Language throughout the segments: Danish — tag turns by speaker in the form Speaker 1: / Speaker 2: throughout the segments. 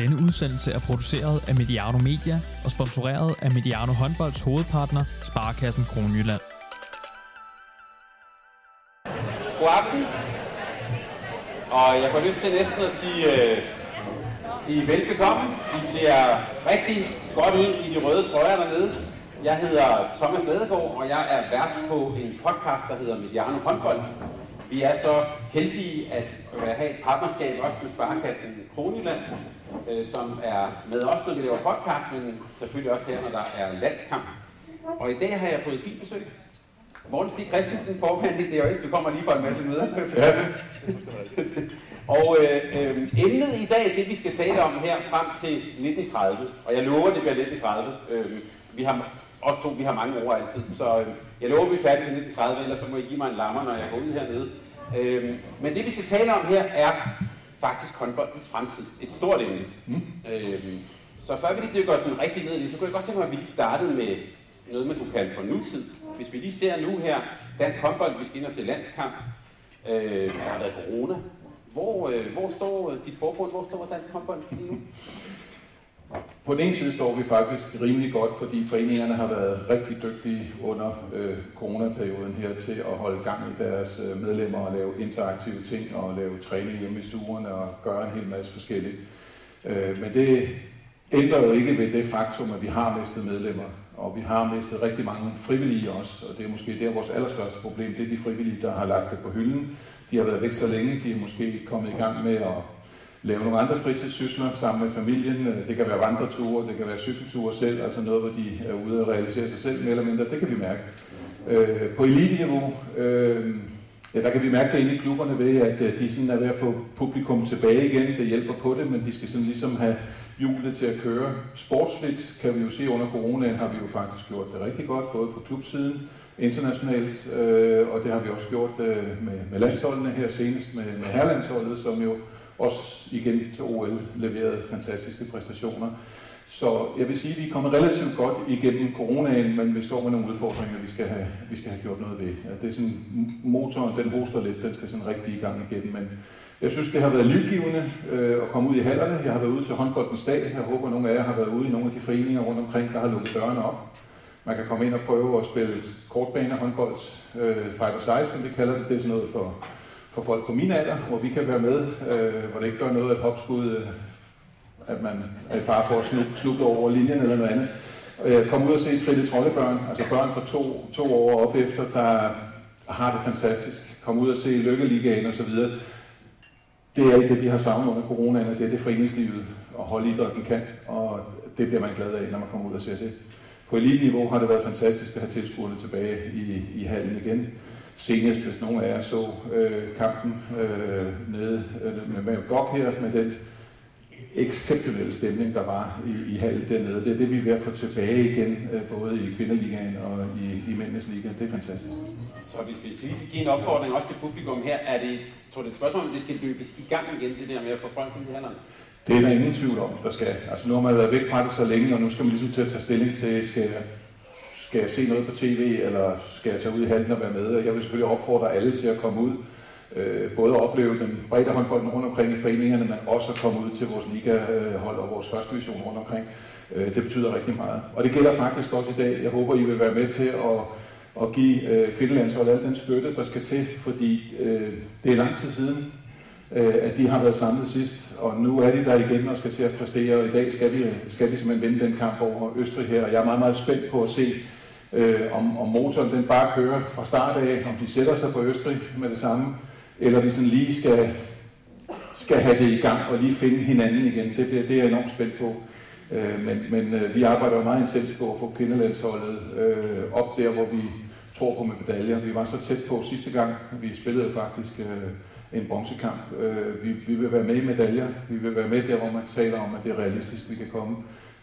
Speaker 1: Denne udsendelse er produceret af Mediano Media og sponsoreret af Mediano Håndbolds hovedpartner, Sparkassen Kronjylland.
Speaker 2: God aften. Og jeg får lyst til næsten at sige, øh, sige velbekomme. I ser rigtig godt ud i de røde trøjer dernede. Jeg hedder Thomas Ladegaard, og jeg er vært på en podcast, der hedder Mediano Håndbold. Vi er så heldige at have et partnerskab også med Sparkassen Kronjylland, øh, som er med os, når vi laver podcast, men selvfølgelig også her, når der er landskamp. Og i dag har jeg fået et fint besøg. Morten Stig Christensen, formand i DRF. Du kommer lige fra en masse møder. Ja. og øh, øh, emnet i dag, det vi skal tale om her frem til 1930, og jeg lover, det bliver 1930. Øh, vi har også to, vi har mange år altid, så øh, jeg lover, vi er færdige til 1930, ellers så må I give mig en lammer, når jeg går ud hernede. Øh, men det vi skal tale om her er faktisk håndboldens fremtid. Et stort emne. Mm. Øh, så før vi lige dykker sådan rigtig ned i det, så kunne jeg godt tænke mig, at vi lige startede med noget, man kunne kalde for nutid. Hvis vi lige ser nu her, dansk håndbold, vi skal ind og se landskamp, øh, der har været corona. Hvor, øh, hvor står dit forbund, hvor står dansk håndbold lige nu?
Speaker 3: På den ene side står vi faktisk rimelig godt, fordi foreningerne har været rigtig dygtige under øh, coronaperioden her til at holde gang i deres øh, medlemmer og lave interaktive ting og lave træning hjemme i stuerne og gøre en hel masse forskelligt. Øh, men det ændrer jo ikke ved det faktum, at vi har mistet medlemmer, og vi har mistet rigtig mange frivillige også, og det er måske der vores allerstørste problem, det er de frivillige, der har lagt det på hylden. De har været væk så længe, de er måske kommet i gang med at lave nogle andre fritidssysler sammen med familien. Øh, det kan være vandreture, det kan være cykelture selv, altså noget, hvor de er ude og realisere sig selv mere eller mindre. Det kan vi mærke. Øh, på elite-niveau, øh, ja, der kan vi mærke det inde i klubberne ved, at øh, de sådan er ved at få publikum tilbage igen. Det hjælper på det, men de skal sådan ligesom have hjulene til at køre. Sportsligt kan vi jo se under coronaen har vi jo faktisk gjort det rigtig godt, både på klubsiden, internationalt, øh, og det har vi også gjort øh, med, med landsholdene her senest med, med herlandsholdet, som jo også igen til OL leverede fantastiske præstationer. Så jeg vil sige, at vi er kommet relativt godt igennem coronaen, men vi står med nogle udfordringer, vi skal have, vi skal have gjort noget ved. Det er sådan, motoren den hoster lidt, den skal sådan rigtig i gang igen, men jeg synes, det har været livgivende øh, at komme ud i hallerne. Jeg har været ude til håndboldens dag. Jeg håber, at nogle af jer har været ude i nogle af de foreninger rundt omkring, der har lukket dørene op. Man kan komme ind og prøve at spille kortbane håndbold, øh, five side, som det kalder det. Det er sådan noget for for folk på min alder, hvor vi kan være med, øh, hvor det ikke gør noget at hopskud, øh, at man er i far for at slukke over linjen eller noget andet. Øh, kom ud og se Trille Trollebørn, altså børn fra to, to år op efter, der har det fantastisk. Kom ud og se Lykkeligaen osv. Det er alt det, vi har savnet under coronaen, og det er det foreningslivet og holdidrætten kan, og det bliver man glad af, når man kommer ud og ser det. På elite-niveau har det været fantastisk at have tilskuerne tilbage i, i hallen igen senest, hvis nogen af jer så øh, kampen øh, nede øh, med, med Gok her, med den exceptionelle stemning, der var i, i hallen dernede. Det er det, vi er ved at få tilbage igen, øh, både i kvinderligaen og i, i mændenes liga. Det er fantastisk.
Speaker 2: Så hvis vi lige skal give en opfordring også til publikum her, er det, tror det er et spørgsmål, om det skal løbes i gang igen, det der med at få folk i hallerne?
Speaker 3: Det er der ingen tvivl om, der skal. Altså nu har man været væk fra det så længe, og nu skal man ligesom til at tage stilling til, skal skal jeg se noget på tv, eller skal jeg tage ud i handen og være med? Og jeg vil selvfølgelig opfordre alle til at komme ud, øh, både at opleve den brede håndbolden rundt omkring i foreningerne, men også at komme ud til vores ligahold og vores første division rundt omkring. Øh, det betyder rigtig meget. Og det gælder faktisk også i dag. Jeg håber, I vil være med til at, at give øh, kvindelandsholdet al den støtte, der skal til, fordi øh, det er lang tid siden, øh, at de har været samlet sidst, og nu er de der igen og skal til at præstere, og i dag skal de, skal de simpelthen vinde den kamp over Østrig her, og jeg er meget, meget spændt på at se, øh, om, om motoren den bare kører fra start af, om de sætter sig på Østrig med det samme, eller vi sådan lige skal, skal have det i gang og lige finde hinanden igen. Det, bliver, det er jeg enormt spændt på. Øh, men men øh, vi arbejder meget intens på at få kvindelandsholdet øh, op der, hvor vi tror på med medaljer. Vi var så tæt på sidste gang. Vi spillede faktisk øh, en bronzekamp. Øh, vi, vi vil være med i medaljer. Vi vil være med der, hvor man taler om, at det er realistisk, at vi kan komme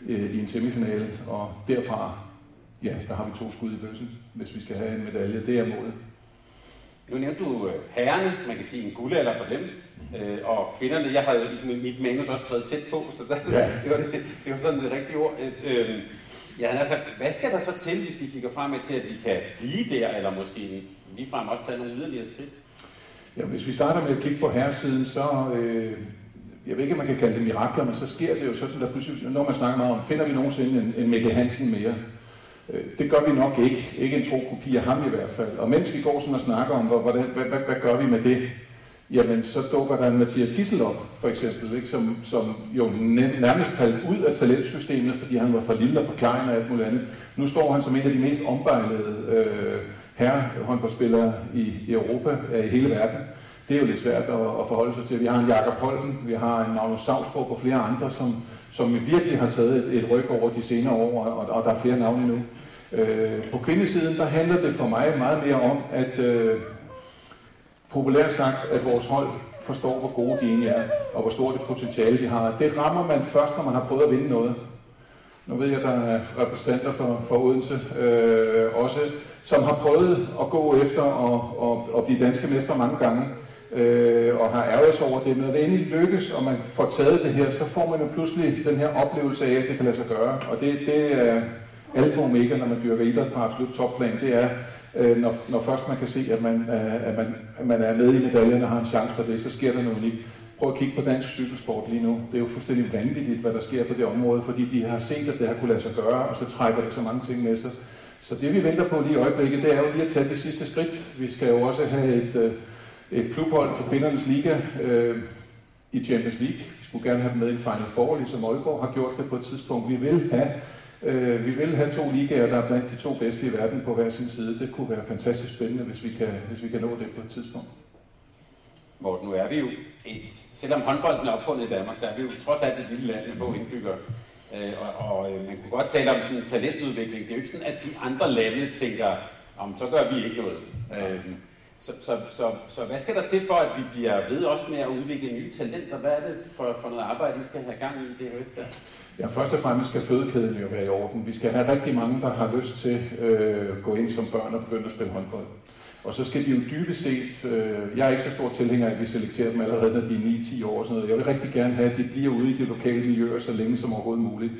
Speaker 3: øh, i en semifinale, og derfra ja, der har vi to skud i bøssen, hvis vi skal have en medalje. Det er målet.
Speaker 2: Nu nævnte du øh, herrene, man kan sige en guldalder for dem, øh, og kvinderne, jeg har jo mit manus også skrevet tæt på, så der, ja. det, var det, det var sådan det rigtige ord. Øh, øh, ja, altså, hvad skal der så til, hvis vi kigger frem til, at vi kan blive der, eller måske ligefrem også tage nogle yderligere skridt?
Speaker 3: Ja, hvis vi starter med at kigge på herresiden, så øh, jeg ved ikke, om man kan kalde det mirakler, men så sker det jo sådan, der pludselig, når man snakker meget om, finder vi nogensinde en, en Mikkel Hansen mere? Øh, det gør vi nok ikke. Ikke en tro kopi af ham i hvert fald. Og mens vi går sådan og snakker om, hvordan, hvad, hvad, hvad gør vi med det? Jamen, så dukker der en Mathias Gissel op, for eksempel, ikke? Som, som jo nærmest faldt ud af talentsystemet, fordi han var for lille og for klein og alt muligt andet. Nu står han som en af de mest ombejlede øh, herrehåndboldspillere i, i Europa, i hele verden. Det er jo lidt svært at, at forholde sig til. Vi har en Jakob Holm, vi har en Magnus Savstrup og flere andre, som, som virkelig har taget et, et ryg over de senere år, og, og der er flere navne nu. Øh, på kvindesiden, der handler det for mig meget mere om, at øh, populært sagt, at vores hold forstår, hvor gode de egentlig er, og hvor stort et potentiale de har. Det rammer man først, når man har prøvet at vinde noget. Nu ved jeg, at der er repræsentanter for, for Odense øh, også, som har prøvet at gå efter og, og, og blive danske mestre mange gange, øh, og har ærget sig over det. Men når det endelig lykkes, og man får taget det her, så får man jo pludselig den her oplevelse af, at det kan lade sig gøre. Og det, det er alfa og omega, når man dyrker idræt på absolut topplan, det er, øh, når, når først man kan se, at man, øh, at, man, at man er med i medaljen og har en chance for det, så sker der noget unikt. Prøv at kigge på dansk cykelsport lige nu. Det er jo fuldstændig vanvittigt, hvad der sker på det område, fordi de har set, at det har kunne lade sig gøre, og så trækker det så mange ting med sig. Så det vi venter på lige i øjeblikket, det er jo lige at tage det sidste skridt. Vi skal jo også have et, øh, et klubhold for kvindernes liga øh, i Champions League. Vi skulle gerne have dem med i Final Four, ligesom Aalborg har gjort det på et tidspunkt. Vi vil have Øh, vi vil have to ligaer, der er blandt de to bedste i verden på hver sin side. Det kunne være fantastisk spændende, hvis vi kan, hvis vi kan nå det på et tidspunkt.
Speaker 2: Morten, nu er vi jo, et, selvom håndbolden er opfundet i Danmark, så er vi jo trods alt et lille land med få indbyggere. Øh, og, og øh, man kunne godt tale om sådan en talentudvikling. Det er jo ikke sådan, at de andre lande tænker, om så gør vi ikke noget. Øh, så, så, så, så hvad skal der til for, at vi bliver ved også med at udvikle nye talenter? Hvad er det for, for noget arbejde, vi skal have gang i det efter?
Speaker 3: Ja, først og fremmest skal fødekæden jo være i orden. Vi skal have rigtig mange, der har lyst til øh, at øh, gå ind som børn og begynde at spille håndbold. Og så skal de jo dybest set, øh, jeg er ikke så stor tilhænger af, at vi selekterer dem allerede, når de er 9-10 år og sådan noget. Jeg vil rigtig gerne have, at de bliver ude i de lokale miljøer så længe som overhovedet muligt.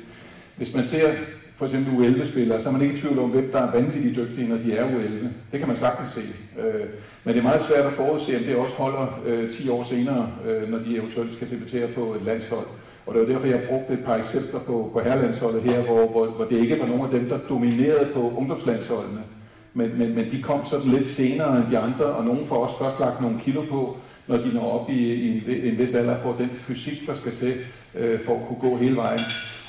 Speaker 3: Hvis man ser for eksempel U11-spillere, så er man ikke i tvivl om, hvem der er vanvittigt dygtige, når de er U11. Det kan man sagtens se. Øh, men det er meget svært at forudse, om det også holder øh, 10 år senere, øh, når de eventuelt skal debattere på et landshold. Og det var derfor, jeg brugte et par eksempler på, på herrelandsholdet her, hvor, hvor, hvor det ikke var nogen af dem, der dominerede på ungdomslandsholdene. Men, men, men de kom sådan lidt senere end de andre, og nogen får også først lagt nogle kilo på, når de når op i, i en, en vis alder, for den fysik, der skal til øh, for at kunne gå hele vejen.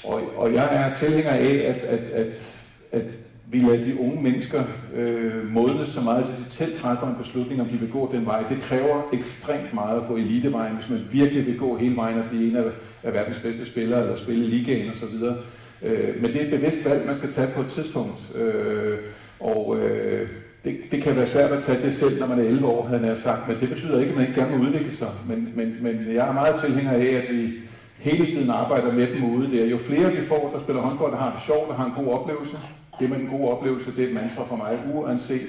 Speaker 3: Og, og jeg er tilhænger af, at, at, at, at vi lader de unge mennesker øh, modnes så meget, at de selv træffer en beslutning, om de vil gå den vej. Det kræver ekstremt meget at gå elitevejen, hvis man virkelig vil gå hele vejen og blive en af, af verdens bedste spillere, eller spille ligaen osv. Øh, men det er et bevidst valg, man skal tage på et tidspunkt. Øh, og øh, det, det kan være svært at tage det selv, når man er 11 år, havde jeg sagt, men det betyder ikke, at man ikke gerne må udvikle sig. Men, men, men jeg er meget tilhænger af, at vi hele tiden arbejder med dem ude der. Jo flere vi får, der spiller håndbold, der har det sjovt og har en god oplevelse, det med en god oplevelse, det er et mantra for mig, uanset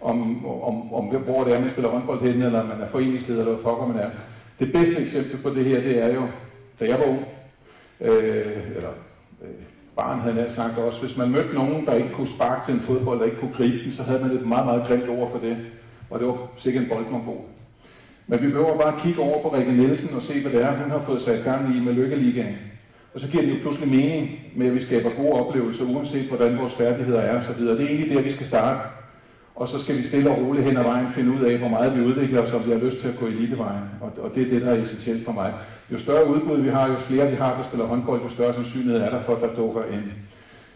Speaker 3: om, om, om hvor det er, man spiller håndbold henne, eller man er foreningsleder, eller hvad pokker man er. Det bedste eksempel på det her, det er jo, da jeg var ung, øh, eller øh, barn havde jeg sagt også, hvis man mødte nogen, der ikke kunne sparke til en fodbold, der ikke kunne gribe den, så havde man et meget, meget grimt ord for det. Og det var sikkert en boldmonopol. Men vi behøver bare at kigge over på Rikke Nielsen og se, hvad det er, hun har fået sat gang i med Lykkeligaen. Og så giver det jo pludselig mening med, at vi skaber gode oplevelser, uanset hvordan vores færdigheder er osv. Det er egentlig der, vi skal starte. Og så skal vi stille og roligt hen ad vejen finde ud af, hvor meget vi udvikler os, om vi har lyst til at gå elitevejen. Og, og det er det, der er essentielt for mig. Jo større udbud vi har, jo flere vi har, der spiller håndbold, jo større sandsynlighed er der for, at der dukker en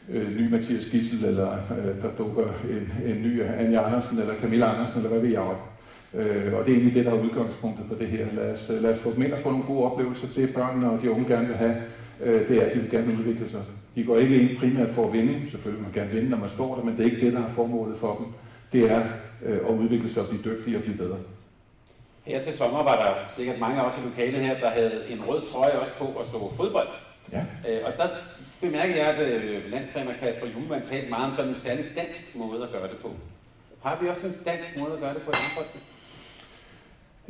Speaker 3: øh, ny Mathias Gissel, eller øh, der dukker en, en ny Anja Andersen, eller Camilla Andersen, eller hvad vi jeg op. Øh, og det er egentlig det, der er udgangspunktet for det her. Lad os, lad os få dem ind og få nogle gode oplevelser. Det børnene og de unge gerne vil have, øh, det er, at de vil gerne udvikle sig. De går ikke ind primært for at vinde. Selvfølgelig man gerne vinde, når man står der, men det er ikke det, der er formålet for dem. Det er øh, at udvikle sig og blive dygtige og blive bedre.
Speaker 2: Her til sommer var der sikkert mange af os i lokalet her, der havde en rød trøje også på at stå fodbold.
Speaker 3: Ja.
Speaker 2: Øh, og der bemærkede jeg, at øh, landstræner Kasper Juhlmann talte meget om sådan en særlig dansk måde at gøre det på. Har vi også en dansk måde at gøre det på i håndbolden?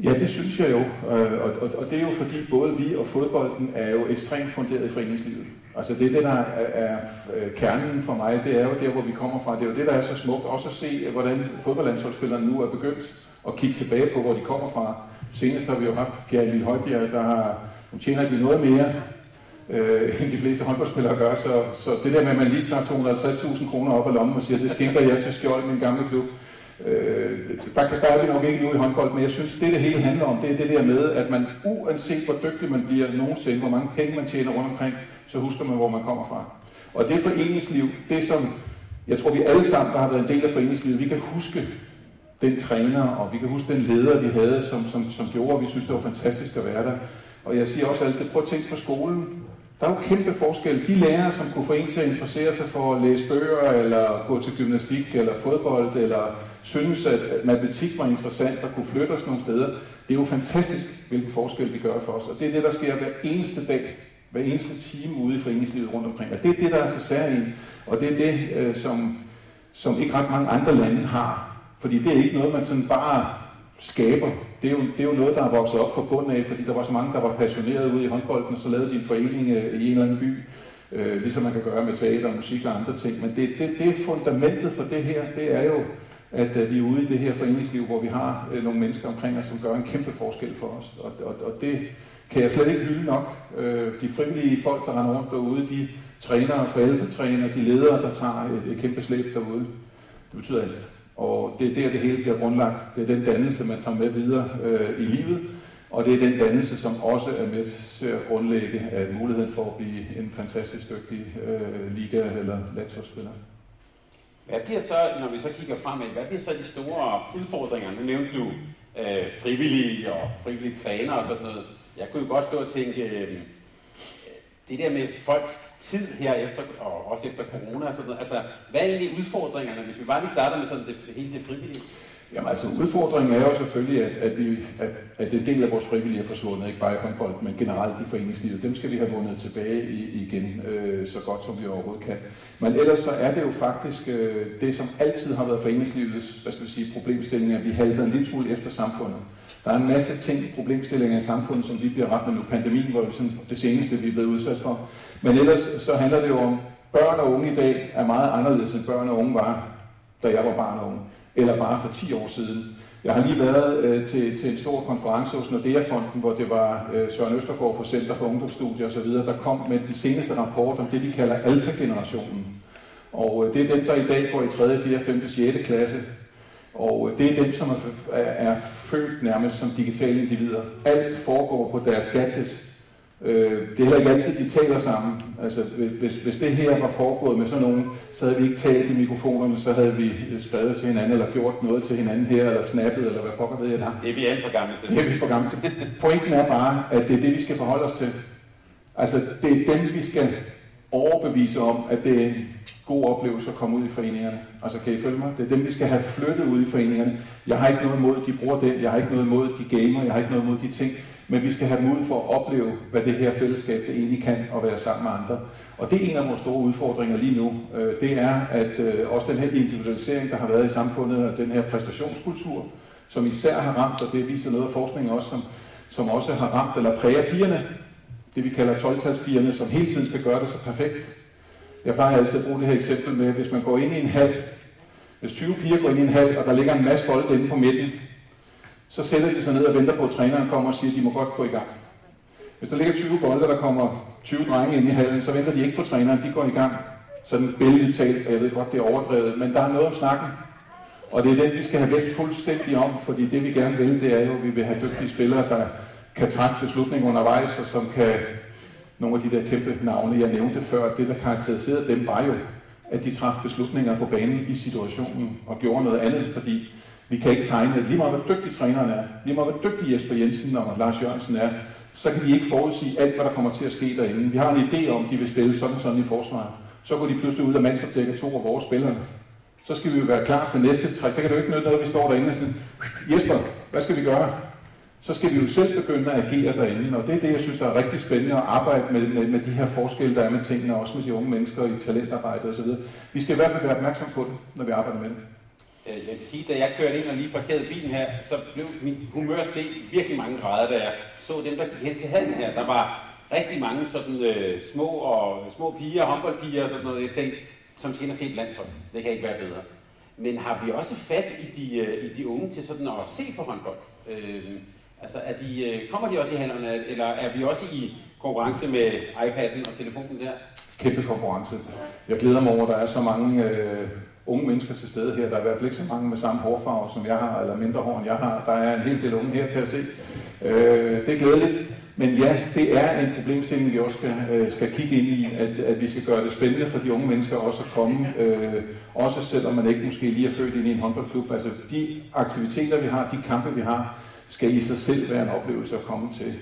Speaker 3: Ja, det synes jeg jo. Øh, og, og, og det er jo fordi både vi og fodbolden er jo ekstremt funderet i foreningslivet. Altså det, det der er, er øh, kernen for mig, det er jo der, hvor vi kommer fra. Det er jo det, der er så smukt. Også at se, hvordan fodboldlandsholdsspillerne nu er begyndt at kigge tilbage på, hvor de kommer fra. Senest har vi jo haft Pierre Emil Højbjerg, der har Nu tjener de noget mere, øh, end de fleste håndboldspillere gør, så, så det der med, at man lige tager 250.000 kroner op af lommen og siger, det skænker jeg til skjold min gamle klub, øh, der, der er vi nok ikke nu i håndbold, men jeg synes, det det hele handler om, det er det der med, at man uanset hvor dygtig man bliver nogensinde, hvor mange penge man tjener rundt omkring, så husker man, hvor man kommer fra. Og det foreningsliv, det som jeg tror, vi alle sammen, der har været en del af foreningslivet, vi kan huske den træner, og vi kan huske den leder, vi havde, som, som, som gjorde, at vi synes, det var fantastisk at være der. Og jeg siger også altid, prøv at tænke på skolen. Der er jo kæmpe forskel. De lærere, som kunne få en til at interessere sig for at læse bøger, eller gå til gymnastik, eller fodbold, eller synes, at matematik var interessant og kunne flytte os nogle steder, det er jo fantastisk, hvilken forskel det gør for os. Og det er det, der sker hver eneste dag, hver eneste time ude i foreningslivet rundt omkring. Og det er det, der er så særligt. Og det er det, øh, som, som ikke ret mange andre lande har. Fordi det er ikke noget, man sådan bare skaber. Det er, jo, det er jo noget, der er vokset op fra bunden af, fordi der var så mange, der var passionerede ude i håndbolden, og så lavede de en forening øh, i en eller anden by, øh, ligesom man kan gøre med teater, musik og andre ting. Men det, det, det fundamentet for det her, det er jo, at øh, vi er ude i det her foreningsliv, hvor vi har øh, nogle mennesker omkring os, som gør en kæmpe forskel for os. Og, og, og det kan jeg slet ikke hylde nok. Øh, de frivillige folk, der render rundt derude, de trænere, forældretræner, de ledere, der tager et, et kæmpe slæb derude. Det betyder alt. Og det er der, det hele bliver grundlagt. Det er den dannelse, man tager med videre øh, i livet, og det er den dannelse, som også er med til at grundlægge at muligheden for at blive en fantastisk dygtig øh, liga- eller landsholdsspiller.
Speaker 2: Hvad bliver så, når vi så kigger fremad, hvad bliver så de store udfordringer? Nu nævnte du øh, frivillige og frivillige træner og sådan noget. Jeg kunne jo godt stå og tænke, øh, det der med folks tid her efter, og også efter corona og sådan noget, altså, hvad er egentlig udfordringerne, hvis vi bare lige starter med sådan det, hele det frivillige?
Speaker 3: Jamen altså, udfordringen er jo selvfølgelig, at, at, vi, at, at det del af vores frivillige er forsvundet, ikke bare i håndbold, men generelt i foreningslivet. Dem skal vi have vundet tilbage i, igen, øh, så godt som vi overhovedet kan. Men ellers så er det jo faktisk øh, det, som altid har været foreningslivets hvad skal vi sige, problemstilling, at vi halter en lille smule efter samfundet. Der er en masse ting, problemstillinger i samfundet, som vi bliver ramt med nu. Pandemien var jo sådan det seneste, vi er blevet udsat for. Men ellers så handler det jo om, børn og unge i dag er meget anderledes, end børn og unge var, da jeg var barn og unge. Eller bare for 10 år siden. Jeg har lige været øh, til, til en stor konference hos Nordea-fonden, hvor det var øh, Søren Østergaard fra Center for Ungdomsstudier osv., der kom med den seneste rapport om det, de kalder alfa-generationen. Og øh, det er dem, der i dag går i 3., 4., 5., 6. klasse, og det er dem, som er, er født nærmest som digitale individer. Alt foregår på deres gadgets. Øh, det er heller ikke altid, de taler sammen. Altså, hvis, hvis det her var foregået med sådan nogen, så havde vi ikke talt i mikrofonerne, så havde vi skrevet til hinanden, eller gjort noget til hinanden her, eller snappet, eller hvad pokker ved jeg der.
Speaker 2: Det er vi alt for gamle til.
Speaker 3: Det er vi for gamle til. Pointen er bare, at det er det, vi skal forholde os til. Altså, det er dem, vi skal overbevise om, at det er en god oplevelse at komme ud i foreningerne. Altså kan I følge mig? Det er dem, vi skal have flyttet ud i foreningerne. Jeg har ikke noget imod, at de bruger det. Jeg har ikke noget imod, at de gamer. Jeg har ikke noget imod de ting. Men vi skal have mulighed for at opleve, hvad det her fællesskab det egentlig kan at være sammen med andre. Og det er en af vores store udfordringer lige nu. Øh, det er, at øh, også den her individualisering, der har været i samfundet, og den her præstationskultur, som især har ramt, og det viser noget af forskningen også, som, som også har ramt eller præger pigerne, det vi kalder 12 som hele tiden skal gøre det så perfekt. Jeg plejer altid at bruge det her eksempel med, hvis man går ind i en hal, hvis 20 piger går ind i en hal, og der ligger en masse bolde inde på midten, så sætter de sig ned og venter på, at træneren kommer og siger, at de må godt gå i gang. Hvis der ligger 20 bolde, der kommer 20 drenge ind i hallen, så venter de ikke på træneren, de går i gang. Sådan billedet talt, og jeg ved godt, det er overdrevet, men der er noget om snakken. Og det er den, vi skal have væk fuldstændig om, fordi det vi gerne vil, det er jo, at vi vil have dygtige spillere, der kan træffe beslutninger undervejs, og som kan nogle af de der kæmpe navne, jeg nævnte før, det der karakteriserede dem var jo, at de træffede beslutninger på banen i situationen og gjorde noget andet, fordi vi kan ikke tegne, lige meget hvor dygtig træneren er, lige meget hvor dygtig Jesper Jensen og Lars Jørgensen er, så kan de ikke forudsige alt, hvad der kommer til at ske derinde. Vi har en idé om, at de vil spille sådan sådan i forsvaret. Så går de pludselig ud af mandsopdækker to af vores spillere. Så skal vi jo være klar til næste træk. Så kan det jo ikke nytte noget, at vi står derinde og siger, Jesper, hvad skal vi gøre? Så skal vi jo selv begynde at agere derinde. Og det er det, jeg synes, der er rigtig spændende at arbejde med, med, med de her forskelle, der er med tingene, også med de unge mennesker i talentarbejde osv. Vi skal i hvert fald være opmærksom på det, når vi arbejder med det.
Speaker 2: Øh, jeg kan sige, da jeg kørte ind og lige parkerede bilen her, så blev min humør steg virkelig mange grader, da jeg så dem, der gik hen til handen her. Der var rigtig mange sådan øh, små, og, små piger, håndboldpiger og sådan noget. Jeg tænkte, som skal ind og se et landshold. Det kan ikke være bedre. Men har vi også fat i de, øh, i de unge til sådan at se på håndbold? Øh, Altså, er de, øh, kommer de også i hænderne, eller er vi også i konkurrence med iPad'en og telefonen der?
Speaker 3: Kæmpe konkurrence. Jeg glæder mig over, at der er så mange øh, unge mennesker til stede her. Der er i hvert fald ikke så mange med samme hårfarve, som jeg har, eller mindre hår, end jeg har. Der er en hel del unge her, kan jeg se. Øh, det er glædeligt. Men ja, det er en problemstilling, vi også skal, øh, skal kigge ind i, at, at vi skal gøre det spændende for de unge mennesker også at komme, øh, også selvom man ikke måske lige er født ind i en håndboldklub. Altså de aktiviteter, vi har, de kampe, vi har, skal i sig selv være en oplevelse at komme til.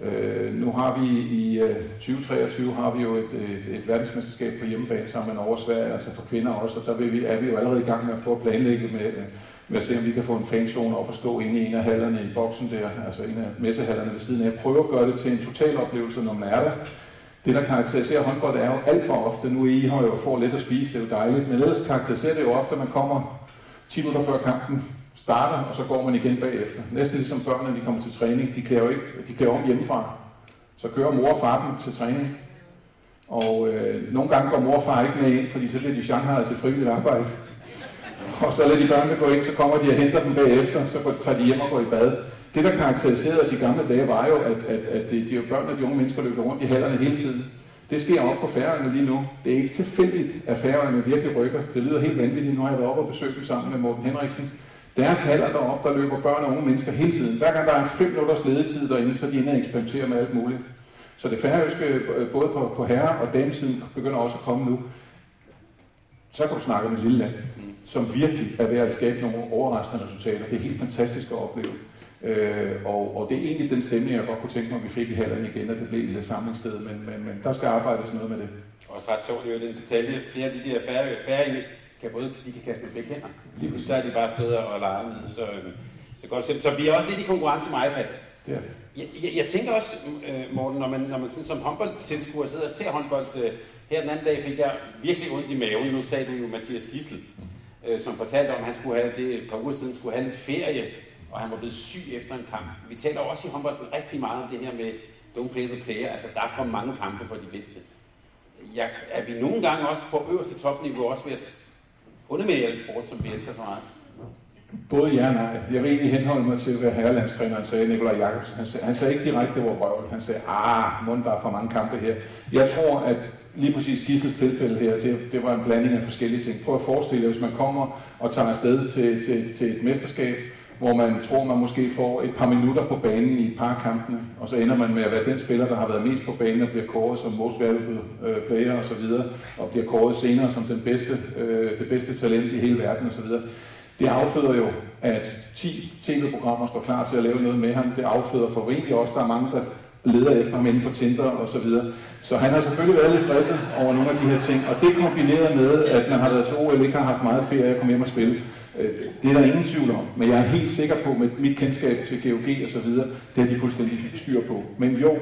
Speaker 3: Øh, nu har vi i øh, 2023 har vi jo et, et, et verdensmesterskab på hjemmebane sammen med Norge og Sverige, altså for kvinder også, og der vil vi, er vi jo allerede i gang med at prøve at planlægge med, øh, med at se, om vi kan få en fanzone op og stå inde i en af hallerne i boksen der, altså en af messehallerne ved siden af. Prøve at gøre det til en total oplevelse, når man er der. Det, der karakteriserer håndbold, er jo alt for ofte, nu I har jo får lidt at spise, det er jo dejligt, men ellers karakteriserer det jo ofte, at man kommer 10 minutter før kampen, starter, og så går man igen bagefter. Næsten ligesom børnene, de kommer til træning, de klæder, ikke, de klæder om hjemmefra. Så kører mor og far dem til træning. Og øh, nogle gange går mor og far ikke med ind, fordi så bliver de Shanghai til frivilligt arbejde. Og så lader de børnene gå ind, så kommer de og henter dem bagefter, så tager de hjem og går i bad. Det, der karakteriserede os i gamle dage, var jo, at, at, at de, de børn og de unge mennesker løber rundt i hallerne hele tiden. Det sker op på færøerne lige nu. Det er ikke tilfældigt, at færøerne virkelig rykker. Det lyder helt vanvittigt. Nu har jeg været oppe og besøgt dem sammen med Morten Henriksen. Deres haller deroppe, der løber børn og unge mennesker hele tiden. Hver gang der er fem minutters ledetid derinde, så er de inde og eksperimenterer med alt muligt. Så det færøske, både på, på herre- og damesiden, begynder også at komme nu. Så kan du snakke om et lille land, som virkelig er ved at skabe nogle overraskende resultater. Det er helt fantastisk at opleve. Øh, og, og det er egentlig den stemning, jeg godt kunne tænke mig, at vi fik i hallerne igen, at det blev et lille samlingssted, men, men, men der skal arbejdes noget med det.
Speaker 2: Også ret sjovt, det er den detalje. Flere af de der færre, færre kan både de kan kaste med begge hænder. Lige pludselig er de bare stået og leget med. Så, så, godt, så vi er også lidt i konkurrence med iPad.
Speaker 3: Det er det.
Speaker 2: Jeg, jeg, jeg tænker også, øh, Morten, når man, når man sådan, som håndboldtilskuer sidder og ser håndbold, øh, her den anden dag fik jeg virkelig ondt i maven. Nu sagde du jo Mathias Gissel, øh, som fortalte om, at han skulle have det et par uger siden, skulle have en ferie, og han var blevet syg efter en kamp. Vi taler også i håndbold rigtig meget om det her med don't play the player. Altså, der er for mange kampe for de bedste. Jeg, er vi nogle gange også på øverste topniveau også ved at undermere en sport, som vi elsker så meget?
Speaker 3: Både ja og nej. Jeg vil egentlig henholde mig til, hvad herrelandstræneren sagde, Nikolaj Jacobsen. Han sagde, han sagde ikke direkte, hvor røv. Han sagde, ah, mund, der er for mange kampe her. Jeg tror, at lige præcis Gissels tilfælde her, det, det var en blanding af forskellige ting. Prøv at forestille jer, hvis man kommer og tager afsted til, til, til et mesterskab, hvor man tror, man måske får et par minutter på banen i et par kampene, og så ender man med at være den spiller, der har været mest på banen og bliver kåret som most valuable øh, player osv., og, og bliver kåret senere som den bedste, øh, det bedste talent i hele verden osv. Det afføder jo, at 10 tv-programmer står klar til at lave noget med ham. Det afføder formentlig også, der er mange, der leder efter ham inde på Tinder og så videre. Så han har selvfølgelig været lidt stresset over nogle af de her ting, og det kombineret med, at man har været til OL, ikke har haft meget ferie og komme hjem og spille, Øh, det er der ingen tvivl om. Men jeg er helt sikker på, med mit kendskab til GOG og så videre, det har de fuldstændig styr på. Men jo,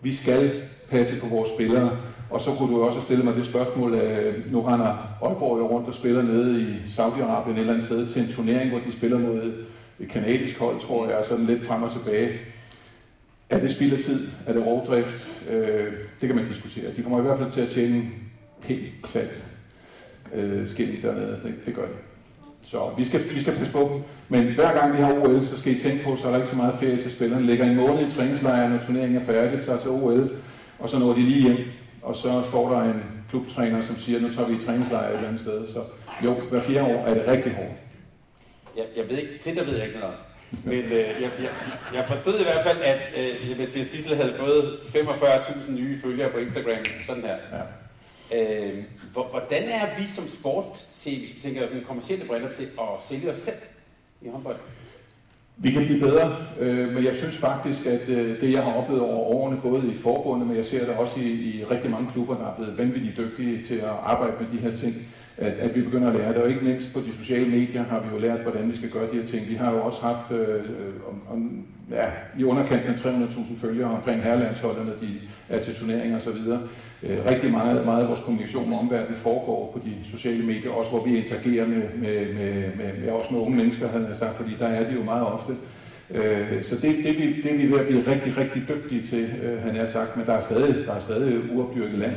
Speaker 3: vi skal passe på vores spillere, og så kunne du også stille mig det spørgsmål, at øh, nu render Aalborg jo rundt og spiller nede i Saudi-Arabien et eller andet sted til en turnering, hvor de spiller mod et kanadisk hold, tror jeg, og sådan lidt frem og tilbage. Er det spild af tid? Er det rovdrift? Øh, det kan man diskutere. De kommer i hvert fald til at tjene helt klat øh, skæld dernede. Det, det gør de. Så vi skal, vi skal passe på dem. Men hver gang vi har OL, så skal I tænke på, så er der ikke så meget ferie til spillerne. Lægger en måned i træningslejren, når turneringen er færdig, tager til OL, og så når de lige hjem. Og så står der en klubtræner, som siger, nu tager vi i træningslejr et eller andet sted. Så jo, hver fire år er det rigtig hårdt.
Speaker 2: Jeg, jeg ved ikke, Tinder ved jeg ikke noget. Men øh, jeg, jeg, jeg forstod i hvert fald, at øh, Mathias Gissel havde fået 45.000 nye følgere på Instagram. Sådan her. Ja. Øh, hvordan er vi som sport til, hvis vi tænker sådan kommersielle briller til at sælge os selv i håndbold?
Speaker 3: Vi kan blive bedre, øh, men jeg synes faktisk, at øh, det jeg har oplevet over årene, både i forbundet, men jeg ser det også i, i rigtig mange klubber, der er blevet vanvittigt dygtige til at arbejde med de her ting, at, at vi begynder at lære det. Og ikke mindst på de sociale medier har vi jo lært, hvordan vi skal gøre de her ting. Vi har jo også haft øh, øh om, om, ja, i underkanten af 300.000 følgere omkring herrelandsholdene, de er til turneringer osv. Øh, rigtig meget, meget af vores kommunikation med omverdenen foregår på de sociale medier, også hvor vi interagerer med, med, med, med, med også med unge mennesker, havde jeg sagt, fordi der er de jo meget ofte. Øh, så det, det, vi, det er vi ved at blive rigtig, rigtig dygtige til, øh, han har sagt, men der er stadig, der er stadig uopdyrket land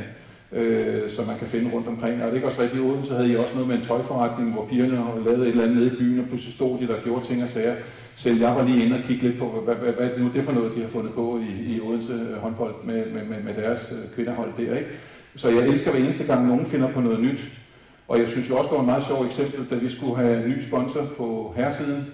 Speaker 3: øh, som man kan finde rundt omkring. Og det er også også rigtigt, Odense, så havde I også noget med en tøjforretning, hvor pigerne lavede et eller andet nede i byen, og pludselig stod de der og gjorde ting og sager. Selv jeg var lige inde og kigge lidt på, hvad, hvad, hvad nu det for noget, de har fundet på i, i Odense øh, håndbold med, med, med, med deres øh, kvinderhold der. Ikke? Så jeg elsker hver eneste gang, nogen finder på noget nyt. Og jeg synes jo også, det var et meget sjovt eksempel, da vi skulle have en ny sponsor på herresiden,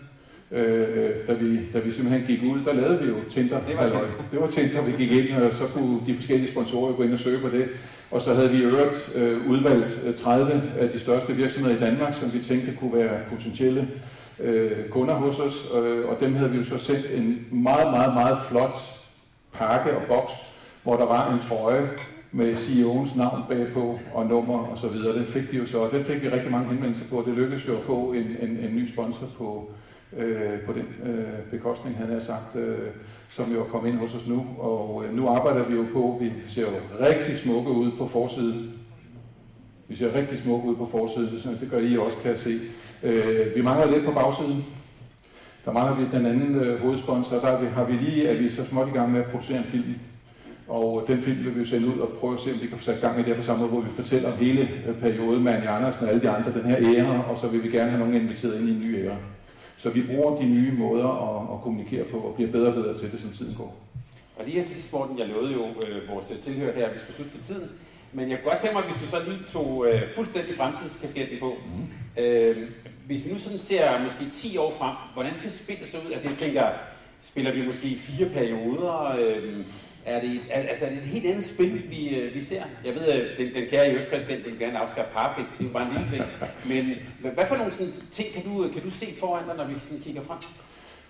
Speaker 3: øh, da, vi, da vi simpelthen gik ud, der lavede vi jo Tinder.
Speaker 2: Det var, altså,
Speaker 3: det var Tinder, vi gik ind, og så kunne de forskellige sponsorer gå ind og søge på det. Og så havde vi øvrigt øh, udvalgt 30 øh, af de største virksomheder i Danmark, som vi tænkte kunne være potentielle øh, kunder hos os, øh, og dem havde vi jo så sendt en meget, meget, meget flot pakke og boks, hvor der var en trøje med CEO'ens navn bagpå og nummer og så videre. Den fik de jo så, og den fik vi rigtig mange henvendelser på. Det lykkedes jo at få en, en, en ny sponsor på, øh, på den øh, bekostning, han har sagt, øh, som jo er kommet ind hos os nu. Og øh, nu arbejder vi jo på, vi ser jo rigtig smukke ud på forsiden. Vi ser rigtig smukke ud på forsiden, så det gør I også, kan jeg se. Øh, vi mangler lidt på bagsiden. Der mangler vi den anden øh, hovedsponsor, så der har vi, har vi lige, at vi er så småt i gang med at producere en film. Og den film vil vi sende ud og prøve at se, om vi kan få sat gang i det på samme måde, hvor vi fortæller om hele øh, perioden med Anja Andersen og alle de andre, den her ære, og så vil vi gerne have nogen inviteret ind i en ny ære. Så vi bruger de nye måder at, at kommunikere på og bliver bedre og bedre til det, som tiden går.
Speaker 2: Og lige her til sidst, Morten, jeg lovede jo øh, vores tilhører her, at vi skulle slutte til tiden. Men jeg kunne godt tænke mig, hvis du så lige tog øh, fuldstændig fremtidskasketten på. Mm. Øh, hvis vi nu sådan ser måske 10 år frem, hvordan ser spillet så ud? Altså jeg tænker, spiller vi måske fire perioder? Øh, er det, et, altså, er det et helt andet spil, vi, øh, vi ser? Jeg ved, at den, den kære US-præsident vil gerne afskaffe harpix, det er jo bare en lille ting. Men hvad for nogle sådan, ting kan du, øh, kan du se foran dig, når vi sådan kigger frem?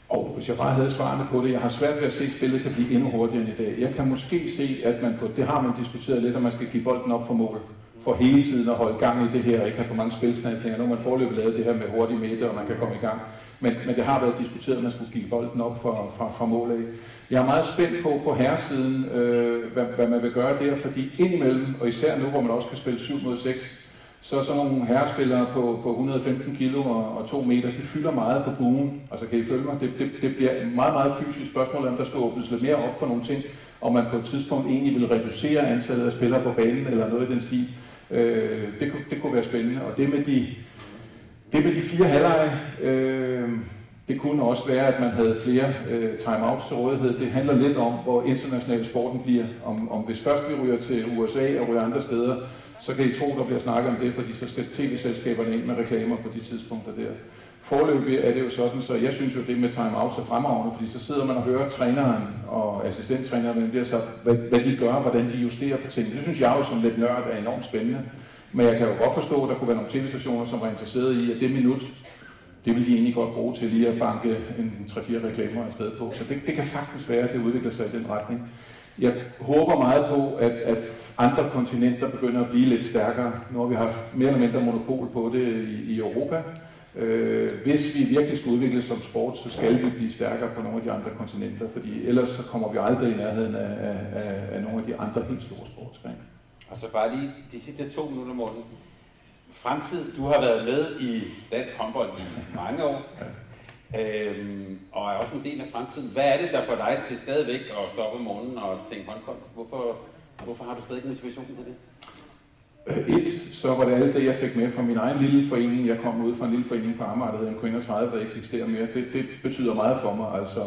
Speaker 3: Og hvis jeg bare havde svarene på det, jeg har svært ved at se, at spillet kan blive endnu hurtigere end i dag. Jeg kan måske se, at man på, det har man diskuteret lidt, at man skal give bolden op for mål for hele tiden at holde gang i det her, og ikke have for mange spilsnadsninger. Nu har man forløbet lavet det her med hurtige meter, og man kan komme i gang. Men, men det har været diskuteret, at man skulle give bolden op for, fra, fra mål af. Jeg er meget spændt på på herresiden, øh, hvad, hvad man vil gøre der, fordi indimellem, og især nu, hvor man også kan spille 7 mod 6, så sådan nogle herrespillere på, på 115 kilo og, og 2 meter, de fylder meget på buen. Altså kan I følge mig? Det, det, det bliver et meget, meget fysisk spørgsmål, om der skal åbnes lidt mere op for nogle ting, og man på et tidspunkt egentlig vil reducere antallet af spillere på banen, eller noget i den stil. Øh, det, det kunne være spændende. Og det med de, det med de fire halvleje, øh, det kunne også være, at man havde flere øh, timeouts til rådighed. Det handler lidt om, hvor international sporten bliver. Om, om hvis først vi ryger til USA og ryger andre steder, så kan I tro, der bliver snakket om det, fordi så skal tv-selskaberne ind med reklamer på de tidspunkter der. Forløbig er det jo sådan, så jeg synes jo, det med timeouts er fremragende, fordi så sidder man og hører træneren og assistenttræneren, bliver så, hvad, hvad de gør, hvordan de justerer på tingene. Det synes jeg jo som lidt nørd er enormt spændende. Men jeg kan jo godt forstå, at der kunne være nogle tv-stationer, som var interesserede i, at det minut, det ville de egentlig godt bruge til lige at banke en 3-4 reklamer afsted på. Så det, det kan sagtens være, at det udvikler sig i den retning. Jeg håber meget på, at, at andre kontinenter begynder at blive lidt stærkere. Nu har vi haft mere eller mindre monopol på det i, i Europa. Øh, hvis vi virkelig skal udvikle som sport, så skal vi blive stærkere på nogle af de andre kontinenter, fordi ellers så kommer vi aldrig i nærheden af, af, af nogle af de andre helt store sportsgrene.
Speaker 2: Og så bare lige de sidste to minutter, Morten. Fremtid, du har været med i dansk håndbold i mange år, øhm, og er også en del af fremtiden. Hvad er det, der får dig til stadigvæk at stoppe om morgenen og tænke håndbold? Hvorfor, hvorfor har du stadig motivation til det?
Speaker 3: Øh, et, så var det alt det, jeg fik med fra min egen lille forening. Jeg kom ud fra en lille forening på Amager, der hedder 30, der eksisterer mere. Det, det betyder meget for mig, altså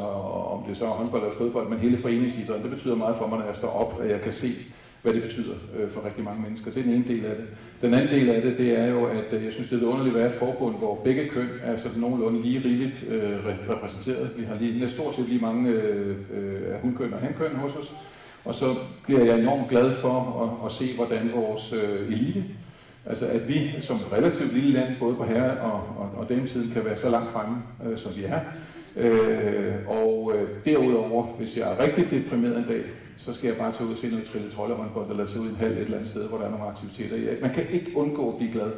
Speaker 3: om det så er håndbold eller fodbold, men hele foreningsidrætten, det betyder meget for mig, når jeg står op, at jeg kan se, hvad det betyder øh, for rigtig mange mennesker. Det er den ene del af det. Den anden del af det, det er jo, at øh, jeg synes, det er underligt at være et forbund, hvor begge køn er sådan nogenlunde lige rigeligt øh, repræsenteret. Vi har lige, stort set lige mange øh, øh, hunkøn og hankøn hos os. Og så bliver jeg enormt glad for at, at se, hvordan vores øh, elite, altså at vi som et relativt lille land, både på herre- og, og, og damesiden, kan være så langt fremme, øh, som vi er. Øh, og øh, derudover, hvis jeg er rigtig deprimeret en dag, så skal jeg bare tage ud og se noget trille troldehåndbold, eller tage ud i en halv et eller andet sted, hvor der er nogle aktiviteter. Man kan ikke undgå at blive glad.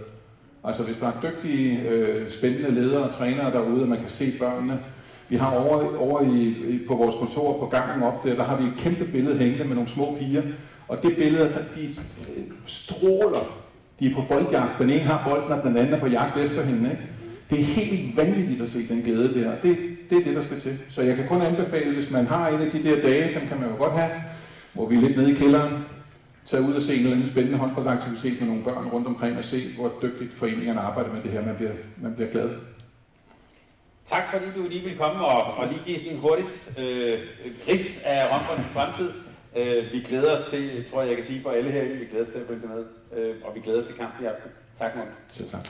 Speaker 3: Altså hvis der er dygtige, øh, spændende ledere og trænere derude, og man kan se børnene. Vi har over, over i, i, på vores kontor på gangen op der, der har vi et kæmpe billede hængende med nogle små piger. Og det billede, de øh, stråler. De er på boldjagt. Den ene har bolden, og den anden er på jagt efter hende. Ikke? Det er helt vanvittigt at se den glæde der. Det, det er det, der skal til. Så jeg kan kun anbefale, hvis man har en af de der dage, dem kan man jo godt have, hvor vi er lidt nede i kælderen, tage ud og se en eller anden spændende håndboldaktivitet med nogle børn rundt omkring og se, hvor dygtigt foreningerne arbejder med det her. Man bliver, man bliver glad.
Speaker 2: Tak fordi du lige vil komme og, og lige give sådan hurtigt øh, ris af håndboldens fremtid. Øh, vi glæder os til, tror jeg, jeg kan sige for alle herinde, vi glæder os til at følge det med, øh, og vi glæder os til kampen i aften. Tak, Morten.
Speaker 3: Selv tak.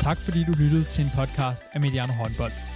Speaker 1: Tak fordi du lyttede til en podcast af Mediano Håndbold.